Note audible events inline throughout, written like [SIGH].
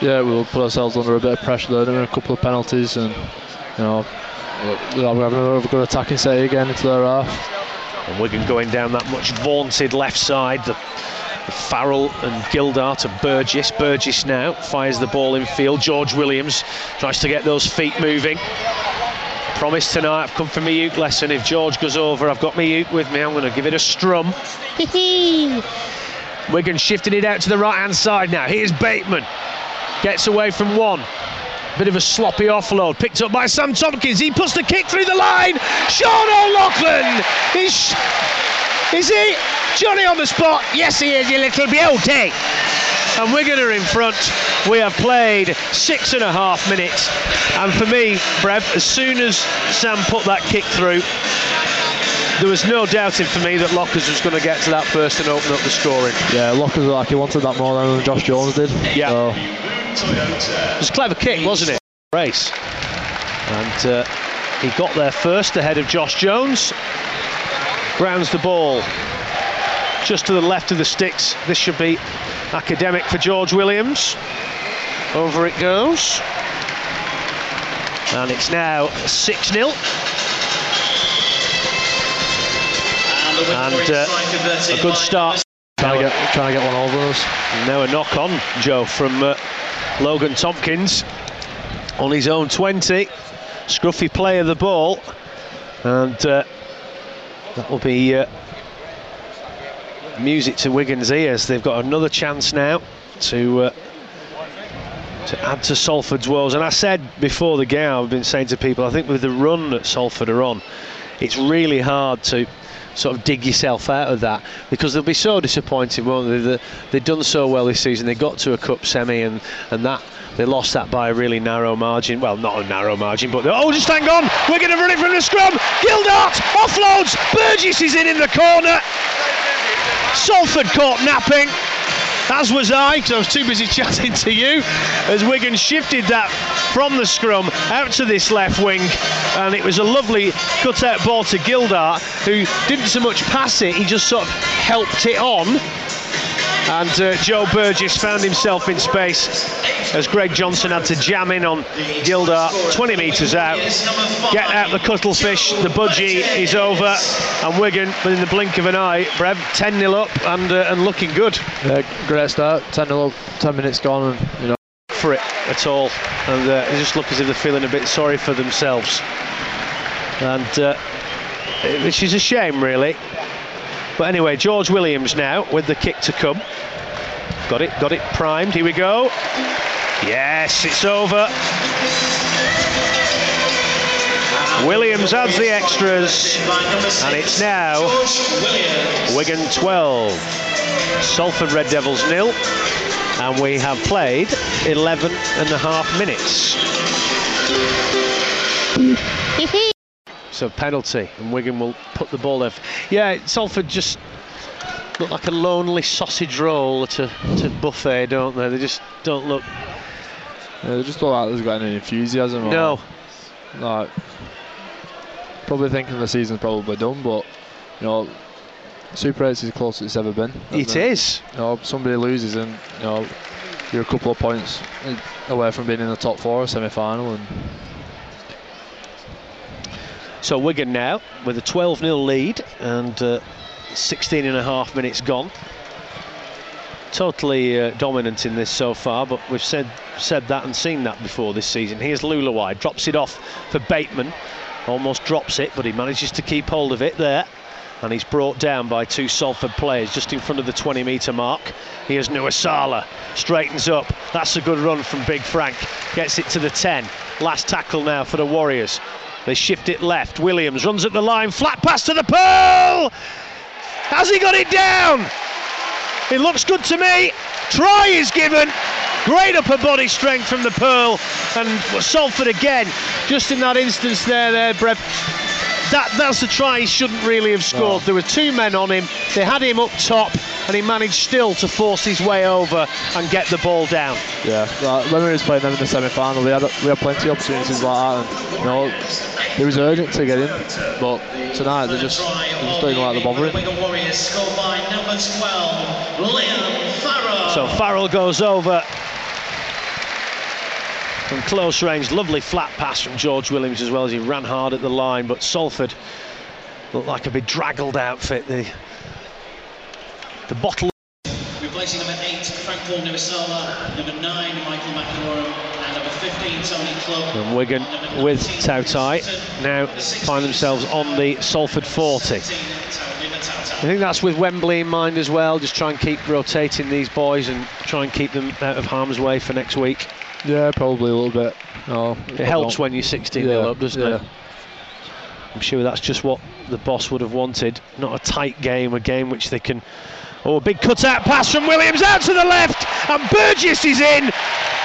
Yeah, we'll put ourselves under a bit of pressure there. There were a couple of penalties, and you know, we'll have another good attacking set again into their half. And Wigan going down that much vaunted left side. The, the Farrell and Gildart to Burgess. Burgess now fires the ball in field. George Williams tries to get those feet moving. Promise tonight, I've come for my uke lesson. If George goes over, I've got my uke with me. I'm going to give it a strum. [LAUGHS] Wigan shifting it out to the right hand side now. Here's Bateman. Gets away from one. Bit of a sloppy offload. Picked up by Sam Tomkins. He puts the kick through the line. Sean O'Loughlin. Is, is he? Johnny on the spot. Yes, he is, you little beauty. And Wigan are in front. We have played six and a half minutes. And for me, Brev, as soon as Sam put that kick through, there was no doubting for me that Lockers was going to get to that first and open up the scoring. Yeah, Lockers like he wanted that more than Josh Jones did. Yeah. So, It was a clever kick, wasn't it? Race. And uh, he got there first ahead of Josh Jones. Grounds the ball just to the left of the sticks. This should be academic for George Williams. Over it goes. And it's now 6 0. And uh, a good start. trying to get trying to get one over us. Now a knock on, Joe, from uh, Logan Tomkins on his own 20. Scruffy play of the ball. And uh, that will be uh, music to Wigan's ears. They've got another chance now to. Uh, to add to Salford's woes, and I said before the game, I've been saying to people, I think with the run that Salford are on, it's really hard to sort of dig yourself out of that because they'll be so disappointed, won't they? They- They've done so well this season. They got to a cup semi and and that they lost that by a really narrow margin. Well, not a narrow margin, but oh, just hang on. We're going to run it from the scrum. Gildart offloads. Burgess is in in the corner. Salford caught napping. As was I, because I was too busy [LAUGHS] chatting to you, as Wigan shifted that from the scrum out to this left wing, and it was a lovely cut-out ball to Gildart, who didn't so much pass it, he just sort of helped it on. And uh, Joe Burgess found himself in space as Greg Johnson had to jam in on Gildart 20 metres out. Get out the cuttlefish, the budgie is over, and Wigan, within the blink of an eye, Brev 10 0 up and, uh, and looking good Yeah, great start. 10 0 10 minutes gone, and you know. for it at all. And uh, they just look as if they're feeling a bit sorry for themselves. And uh, which is a shame, really. But anyway, George Williams now with the kick to come. Got it, got it primed. Here we go. Yes, it's over. Williams adds the extras, and it's now Wigan 12, Salford Red Devils nil, and we have played 11 and a half minutes. So penalty, and Wigan will put the ball there. Yeah, Salford just look like a lonely sausage roll at a, at a buffet, don't they? They just don't look. Yeah, they just don't like there's got any enthusiasm. or, No, Like, probably thinking the season's probably done, but you know, Super 8 is as close as it's ever been. it And, uh. You know, somebody loses and you know you're a couple of points away from being in the top four, semi-final, and So Wigan now with a 12 0 lead and uh, 16 and a half minutes gone. Totally uh, dominant in this so far, but we've said said that and seen that before this season. Here's Lulawai, drops it off for Bateman, almost drops it, but he manages to keep hold of it there. And he's brought down by two Salford players just in front of the 20 metre mark. Here's Nuuausala, straightens up. That's a good run from Big Frank. Gets it to the 10. Last tackle now for the Warriors. They shift it left. Williams runs at the line, flat pass to the Pearl. Has he got it down? It looks good to me. Try is given. Great upper body strength from the Pearl and Salford again. Just in that instance there, there, Brev. That that's a try he shouldn't really have scored. There were two men on him. They had him up top, and he managed still to force his way over and get the ball down. yeah, when we was playing them in the semi-final, we had we had plenty of opportunities like that, and you know it was urgent to get in, but tonight they just they just don't even like the bothering. Wigan Warriors scored by number 12, Liam Farrell. So Farrell goes over from close range. Lovely flat pass from George Williams as well as he ran hard at the line, but Salford looked like a bedraggled outfit. The the bottle. Replacing number eight, Frank Paul Nuuausala, number nine, Michael McIlorum, and number 15, Tony Clubb. And Wigan with Tautai now find themselves on the Salford 40. I think that's with Wembley in mind as well. Just try and keep rotating these boys and try and keep them out of harm's way for next week. Yeah, probably a little bit. Oh, It helps when you're 16 yeah, up, doesn't yeah. it? I'm sure that's just what the boss would have wanted. Not a tight game, a game which they can. Oh, a big cut-out pass from Williams out to the left, and Burgess is in.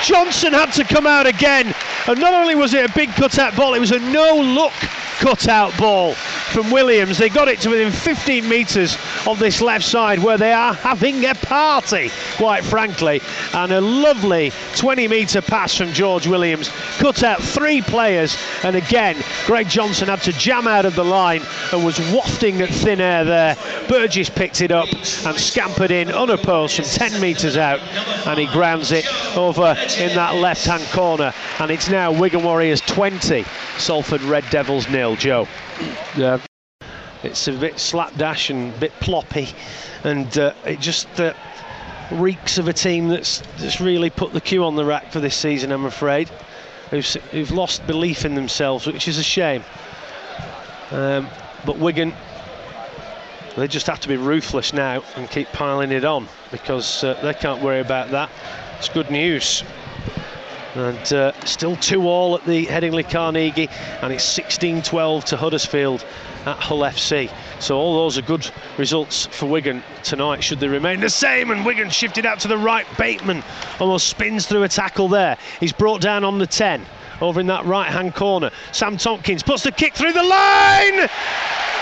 Johnson had to come out again, and not only was it a big cut-out ball, it was a no-look cut-out ball from Williams. They got it to within 15 metres of this left side, where they are having a party, quite frankly, and a lovely 20-metre pass from George Williams, cut out three players, and again, Greg Johnson had to jam out of the line and was wafting at thin air there. Burgess picked it up and scampered in unopposed from 10 metres out, and he grounds it over in that left-hand corner. And it's now Wigan Warriors 20, Salford Red Devils nil. Joe, Yeah, it's a bit slapdash and a bit ploppy, and uh, it just uh, reeks of a team that's that's really put the cue on the rack for this season. I'm afraid, who've, who've lost belief in themselves, which is a shame. Um, but Wigan, they just have to be ruthless now and keep piling it on because uh, they can't worry about that. It's good news. And uh, still 2 all at the Headingley Carnegie, and it's 16 12 to Huddersfield at Hull FC. So, all those are good results for Wigan tonight, should they remain the same. And Wigan shifted out to the right. Bateman almost spins through a tackle there. He's brought down on the 10 over in that right hand corner. Sam Tomkins puts the kick through the line.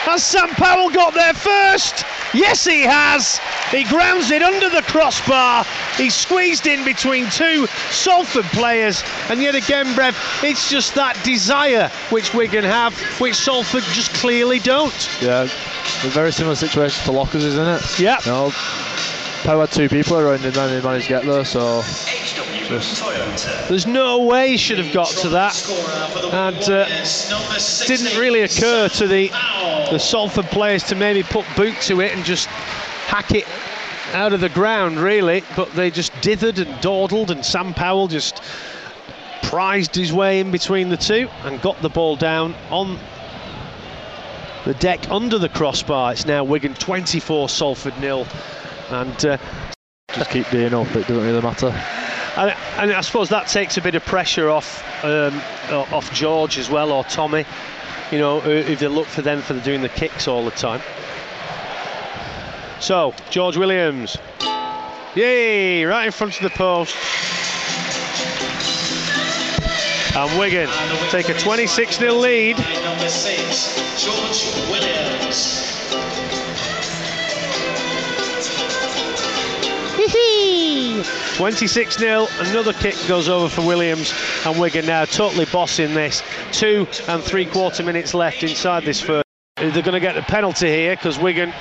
Has Sam Powell got there first? Yes, he has. He grounds it under the crossbar. He's squeezed in between two Salford players. And yet again, Brev, it's just that desire which Wigan have, which Salford just clearly don't. yeah. A very similar situation to Lockers, isn't it? Yeah. You know, Power had two people around him and they managed to get there, so just There's no way he should have got to that. And uh, didn't really occur to the the Salford players to maybe put boot to it and just hack it out of the ground, really. But they just dithered and dawdled, and Sam Powell just prized his way in between the two and got the ball down on the deck under the crossbar. It's now Wigan 24, Salford nil, and. Uh, just keep being up, it doesn't really matter. And, and I suppose that takes a bit of pressure off um, off George as well or Tommy. You know, if they look for them for doing the kicks all the time. So George Williams, yay, right in front of the post. And Wigan take a 26 0 lead. George Williams. 26 0. Another kick goes over for Williams, and Wigan now totally bossing this. Two and three quarter minutes left inside this first. They're going to get the penalty here because Wigan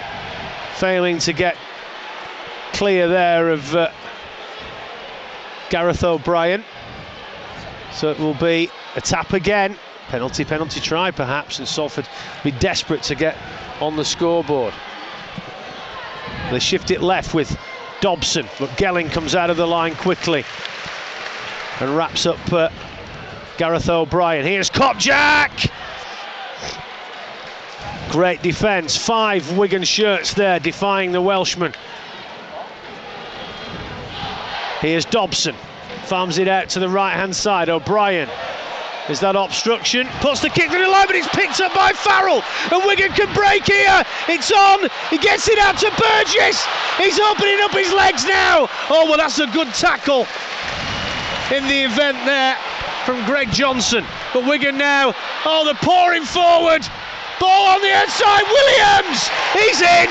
failing to get clear there of uh, Gareth O'Brien. So it will be a tap again. Penalty, penalty try perhaps, and Salford be desperate to get on the scoreboard. They shift it left with Dobson, but Gelling comes out of the line quickly and wraps up uh, Gareth O'Brien. Here's Kopczak! Great defence. Five Wigan shirts there defying the Welshman. Here's Dobson. Farms it out to the right hand side. O'Brien. Is that obstruction? Puts the kick through the line, but it's picked up by Farrell. And Wigan can break here. It's on. He gets it out to Burgess. He's opening up his legs now. Oh, well, that's a good tackle in the event there from Greg Johnson. But Wigan now, oh, they're pouring forward. Ball on the outside. Williams. He's in.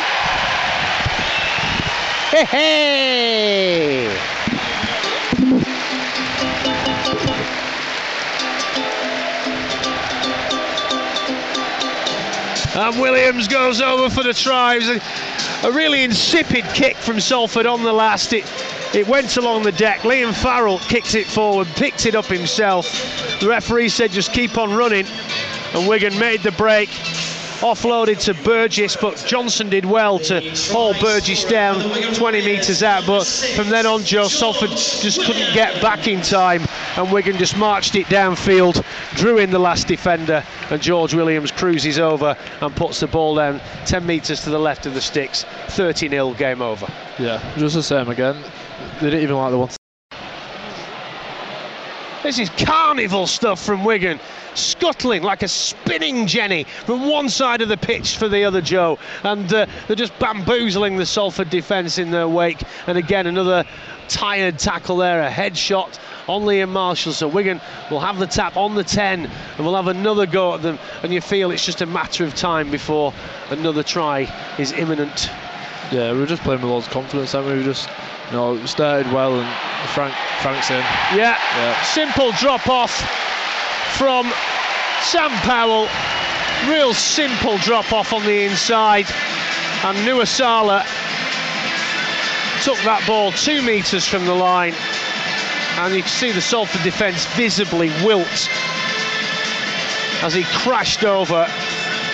Hey, hey. And Williams goes over for the tries. A, really insipid kick from Salford on the last. It It went along the deck. Liam Farrell kicked it forward, picked it up himself. The referee said just keep on running, and Wigan made the break. Offloaded to Burgess, but Johnson did well to haul Burgess down 20 metres out. But from then on, Joe Salford just couldn't get back in time, and Wigan just marched it downfield, drew in the last defender, and George Williams cruises over and puts the ball down 10 metres to the left of the sticks. 30 0 game over. Yeah, just the same again. They didn't even like the one. This is carnival stuff from Wigan, scuttling like a spinning Jenny from one side of the pitch for the other, Joe. And uh, they're just bamboozling the Salford defence in their wake. And again, another tired tackle there, a headshot on Liam Marshall. So Wigan will have the tap on the 10 and we'll have another go at them. And you feel it's just a matter of time before another try is imminent. Yeah, we were just playing with loads of confidence, and we? we just, you know, started well, and Frank Frank's in. Yeah, Yeah. simple drop off from Sam Powell. Real simple drop off on the inside. And Nuuausala took that ball two metres from the line. And you can see the Salford defence visibly wilt as he crashed over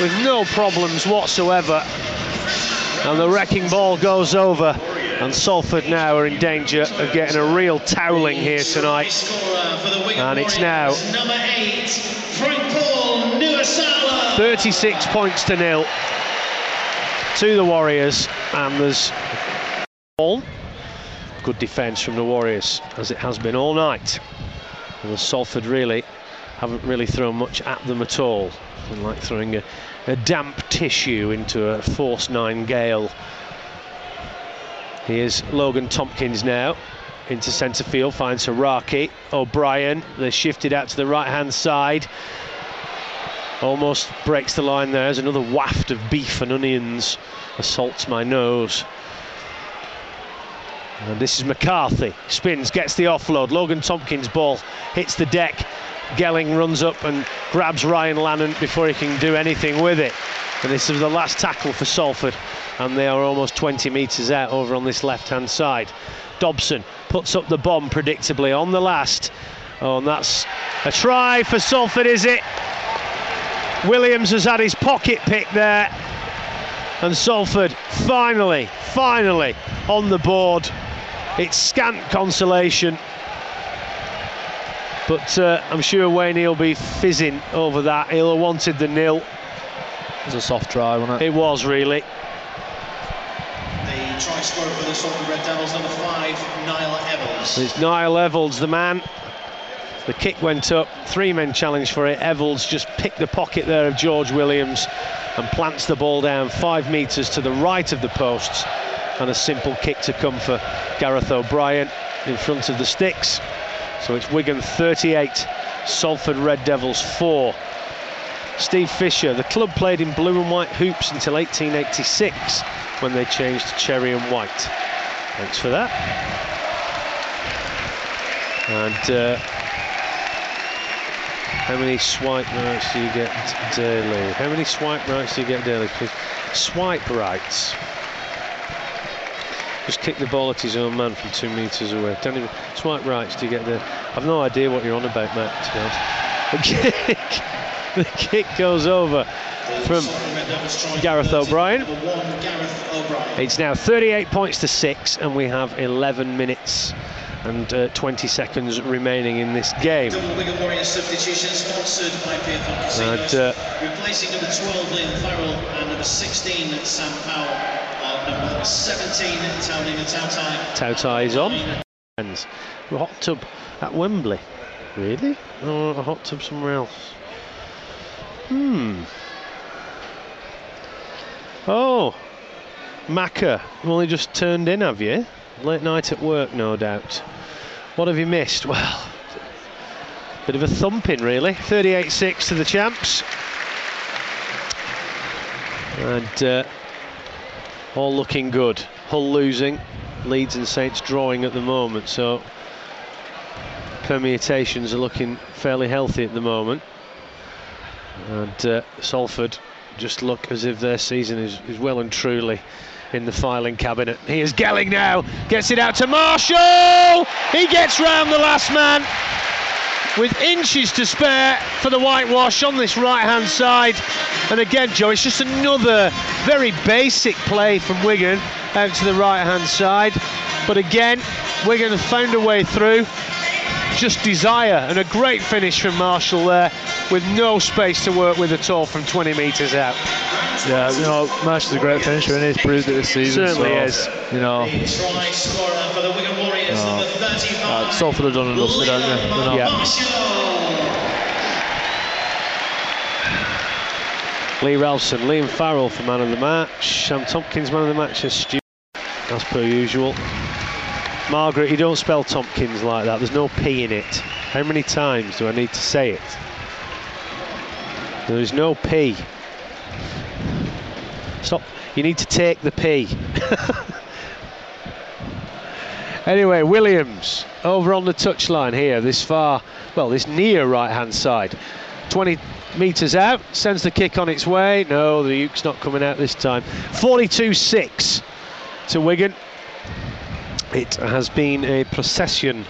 with no problems whatsoever. And the wrecking ball goes over. And Salford now are in danger of getting a real toweling here tonight. And it's now number eight, Frank Paul Nuuausala. 36 points to nil to the Warriors, and there's all good defence from the Warriors, as it has been all night. And the Salford really haven't really thrown much at them at all, and like throwing a, a damp tissue into a force nine gale. Here's Logan Tomkins now into centre field, finds Hauraki. O'Brien, they're shifted out to the right hand side. Almost breaks the line there. There's another waft of beef and onions assaults my nose. And this is McCarthy. Spins, gets the offload. Logan Tomkins' ball hits the deck. Gelling runs up and grabs Ryan Lannon before he can do anything with it. And this is the last tackle for Salford. And they are almost 20 metres out over on this left hand side. Dobson puts up the bomb predictably on the last. Oh, and that's a try for Salford, is it? Williams has had his pocket pick there. And Salford finally, finally on the board. It's scant consolation. But uh, I'm sure Wane will be fizzing over that. He'll have wanted the nil. It was a soft try, wasn't it? It was really. The try scorer for the Salford Red Devils, number five, Niall Evans. It's Niall Evans, the man. The kick went up, three men challenged for it. Evans just picked the pocket there of George Williams and plants the ball down five metres to the right of the posts. And a simple kick to come for Gareth O'Brien in front of the sticks. So it's Wigan 38, Salford Red Devils 4. Steve Fisher, the club played in blue and white hoops until 1886 when they changed to cherry and white. Thanks for that. And uh, how many swipe rights do you get daily? How many swipe rights do you get daily? Swipe rights. Just kick the ball at his own man from two metres away. Don't even swipe rights do you get there? I've no idea what you're on about, Matt. To be honest. The kick, [LAUGHS] the kick goes over from Salford Red Devils try Gareth O'Brien. Number one, Gareth O'Brien. It's now 38 points to six, and we have 11 minutes and uh, 20 seconds remaining in this game. Double Wigan Warriors substitution sponsored by Pierpont Casinos. And, uh, Replacing number 12 Liam Farrell and number 16 Sam Powell. Number 17 Taulima Tautai. Tautai is on. Friends, hot tub at Wembley. Really? Or a hot tub somewhere else? Hmm. Oh, Macca, you've only just turned in, have you? Late night at work, no doubt. What have you missed? [LAUGHS] Well, bit of a thumping, really. 38 6 to the champs. And uh, all looking good. Hull losing, Leeds and Saints drawing at the moment, so permutations are looking fairly healthy at the moment. And uh, Salford just look as if their season is, is well and truly in the filing cabinet. Here's Gelling now, gets it out to Marshall. He gets round the last man with inches to spare for the whitewash on this right hand side. And again, Joe, it's just another very basic play from Wigan out to the right hand side. But again, Wigan have found a way through. Just desire and a great finish from Marshall there with no space to work with at all from 20 metres out. Yeah, you know, Marsh is a great finisher and he's proved it this season. Certainly so, is. You know, The try scorer for the Wigan Warriors, number 35. uh, Salford have done and dusted, haven't they? They're not- Yeah. Lee Ralston, Liam Farrell for man of the match, Sam Tomkins man of the match, and Stu, as per usual. Margaret, you don't spell Tompkins like that. There's no P in it. How many times do I need to say it? There is no P. Stop. You need to take the P. anyway, Williams over on the touchline here, this far, well, this near right hand side. 20 metres out, sends the kick on its way. No, the Uke's not coming out this time. 42 6 to Wigan. It has been a procession